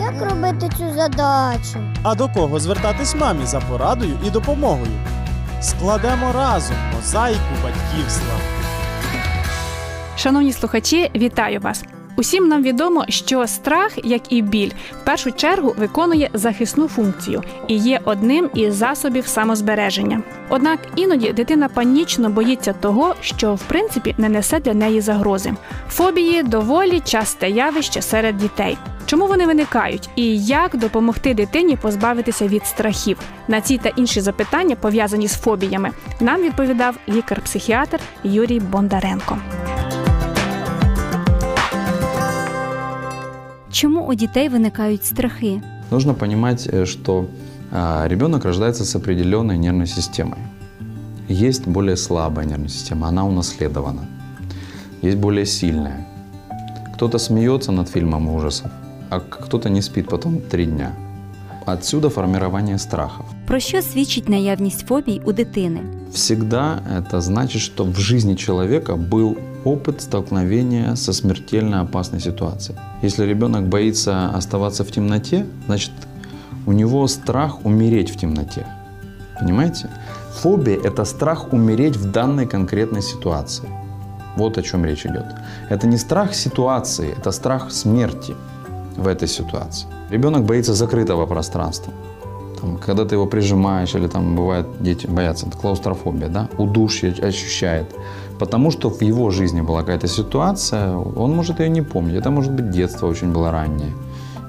Як робити цю задачу? А до кого звертатись мамі за порадою і допомогою? Складемо разом мозаїку батьківства. Шановні слухачі, вітаю вас! Усім нам відомо, що страх, як і біль, в першу чергу виконує захисну функцію і є одним із засобів самозбереження. Однак іноді дитина панічно боїться того, що в принципі не несе для неї загрози. Фобії доволі часте явище серед дітей. Чому вони виникають і як допомогти дитині позбавитися від страхів? На ці та інші запитання, пов'язані з фобіями, нам відповідав лікар-психіатр Юрій Бондаренко. Чому у дітей виникають страхи? Нужно понимать, э, что ребенок рождается с определенной нервной системой. Есть более слабая нервная система, она унаследована. Есть более сильная. Кто-то смеется над фильмом ужасов, а кто-то не спит потом три дня. Отсюда формирование страхов. Про що свідчить наявність фобій у дитини? Всегда это значит, что в жизни человека был опыт столкновения со смертельно опасной ситуацией. Если ребенок боится оставаться в темноте, значит, у него страх умереть в темноте. Понимаете? Фобия – это страх умереть в данной конкретной ситуации. Вот о чем речь идет. Это не страх ситуации, это страх смерти в этой ситуации. Ребенок боится закрытого пространства. Там, когда ты его прижимаешь, или там бывает, дети боятся, это клаустрофобия, да, удушье ощущает. Потому что в его жизни была какая-то ситуация, он может ее не помнить. Это может быть детство очень было раннее.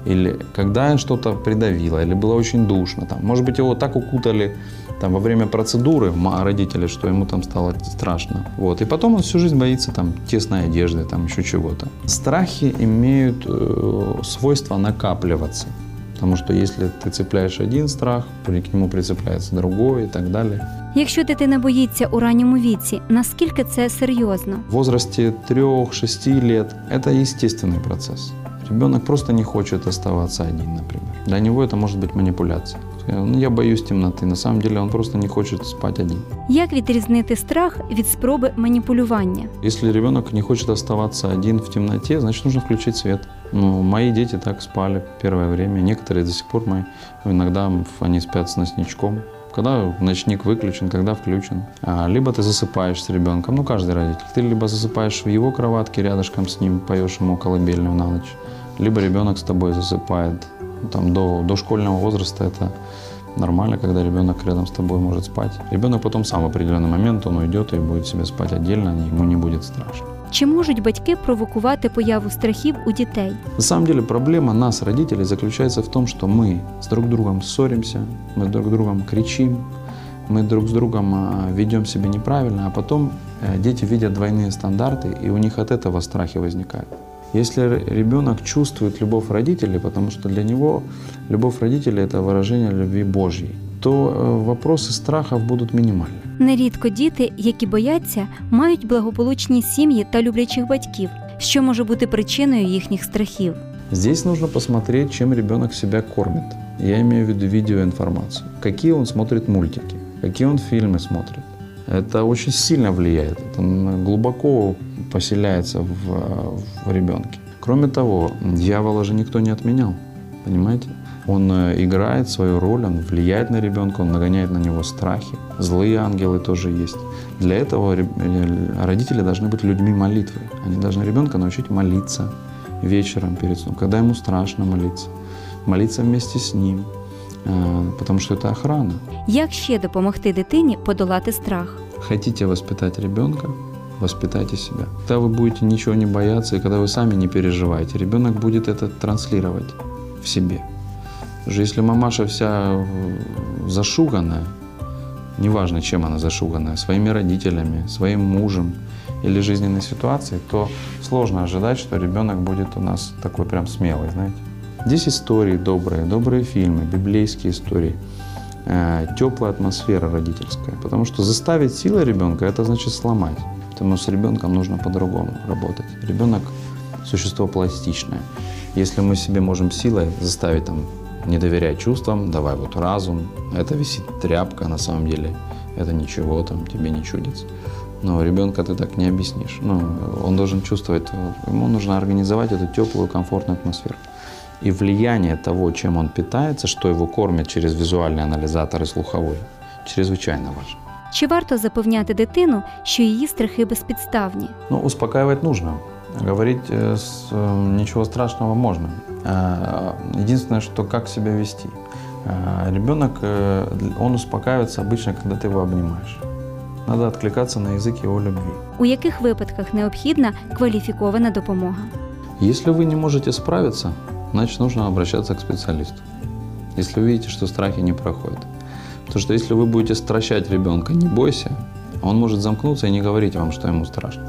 Или когда что-то придавило, или было очень душно. Там. Может быть, его так укутали там, во время процедуры ма- родители, что ему там стало страшно. Вот. И потом он всю жизнь боится там, тесной одежды, там, еще чего-то. Страхи имеют э, свойство накапливаться. Потому что если ты цепляешь один страх, при- к нему прицепляется другой и так далее. Якщо дитина боїться у ранньому віці, наскільки це серйозно? В возрасте 3-6 лет это естественный процесс. Ребенок просто не хочет оставаться один, например. Для него это может быть манипуляция. Ну, я боюсь темноты. На самом деле он просто не хочет спать один. Як відрізнити страх від спроби маніпулювання? Если ребенок не хочет оставаться один в темноте, значит нужно включить свет. Ну, мои дети так спали первое время. Некоторые до сих пор мои. Иногда они спят с ночничком. Когда ночник выключен, когда включен. А, либо ты засыпаешь с ребенком, ну каждый родитель. Ты либо засыпаешь в его кроватке рядышком с ним, поешь ему колыбельную на ночь, либо ребенок с тобой засыпает. ну, Там до, до школьного возраста это нормально, когда ребенок рядом с тобой может спать. Ребенок потом сам в определенный момент он уйдет и будет себе спать отдельно, ему не будет страшно. Чи можуть батьки провокувати появу страхів у дітей? На самом деле проблема нас, родителей, заключается в том, что мы с друг другом ссоримся, мы друг другом кричим, мы друг с другом а, ведем себя неправильно, а потом э, дети видят двойные стандарты, и у них от этого страхи возникают. Если р- ребенок чувствует любовь родителей, потому что для него любовь родителей – это выражение любви Божьей, то э, вопросы страхов будут минимальны. Нерідко діти, які бояться, мають благополучні сім'ї та люблячих батьків, що може бути причиною їхніх страхів. Здесь нужно посмотреть, чем ребенок себя кормит. Я имею в виду видеоинформацию. Какие он смотрит мультики, какие он фильмы смотрит. Это очень сильно влияет, это глубоко поселяется в, в ребенке. Кроме того, дьявола же никто не отменял, понимаете? Он э, играет свою роль, он влияет на ребенка, он нагоняет на него страхи. Злые ангелы тоже есть. Для этого э, родители должны быть людьми молитвы. Они должны ребенка научить молиться, вечером перед сном, когда ему страшно молиться, молиться вместе с ним, потому что это охрана. Як ще допомогти дитині подолати страх? Хотите воспитать ребенка, воспитайте себя. Когда вы будете ничего не бояться, и когда вы сами не переживаете, ребенок будет это транслировать в себе. Что если мамаша вся зашуганная, неважно, чем она зашуганная, своими родителями, своим мужем или жизненной ситуацией, то сложно ожидать, что ребенок будет у нас такой прям смелый, знаете. Здесь истории добрые, добрые фильмы, библейские истории, э, теплая атмосфера родительская. Потому что заставить силой ребенка – это значит сломать. Потому что с ребенком нужно по-другому работать. Ребенок – существо пластичное. Если мы себе можем силой заставить там, не доверять чувствам, давай вот разум, это висит тряпка на самом деле, это ничего там тебе не чудится. Но ребенка ты так не объяснишь. Ну, он должен чувствовать, ему нужно организовать эту теплую, комфортную атмосферу. И влияние того, чем он питается, что его кормят через визуальный анализатор и слуховой, чрезвычайно важно. Чи варто запевняти дитину, що її страхи безпідставні? Ну, успокаивать нужно. Говорить э, с, э, ничего страшного можно. А, Единственное, что как себя вести. А, Ребенок, э, он успокаивается обычно, когда ты его обнимаешь. Надо откликаться на язык его любви. У яких випадках необхідна кваліфікована допомога? Если вы не можете справиться, значит нужно обращаться к специалисту. Если вы видите, что страхи не проходят. Потому что если вы будете стращать ребенка, не бойся, он может замкнуться и не говорить вам, что ему страшно.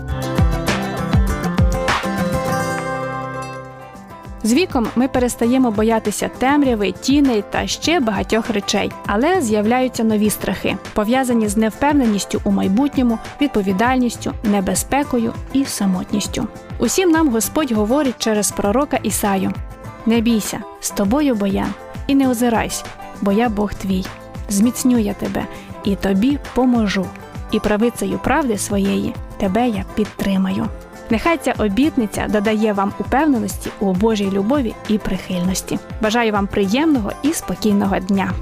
З віком ми перестаємо боятися темряви, тіней та ще багатьох речей, але з'являються нові страхи, пов'язані з невпевненістю у майбутньому, відповідальністю, небезпекою і самотністю. Усім нам Господь говорить через пророка Ісаю: Не бійся, з тобою бо я, і не озирайся, бо я Бог твій. Зміцню я тебе, і тобі поможу, і правицею правди своєї тебе я підтримаю. Нехай ця обітниця додає вам упевненості у Божій любові і прихильності. Бажаю вам приємного і спокійного дня.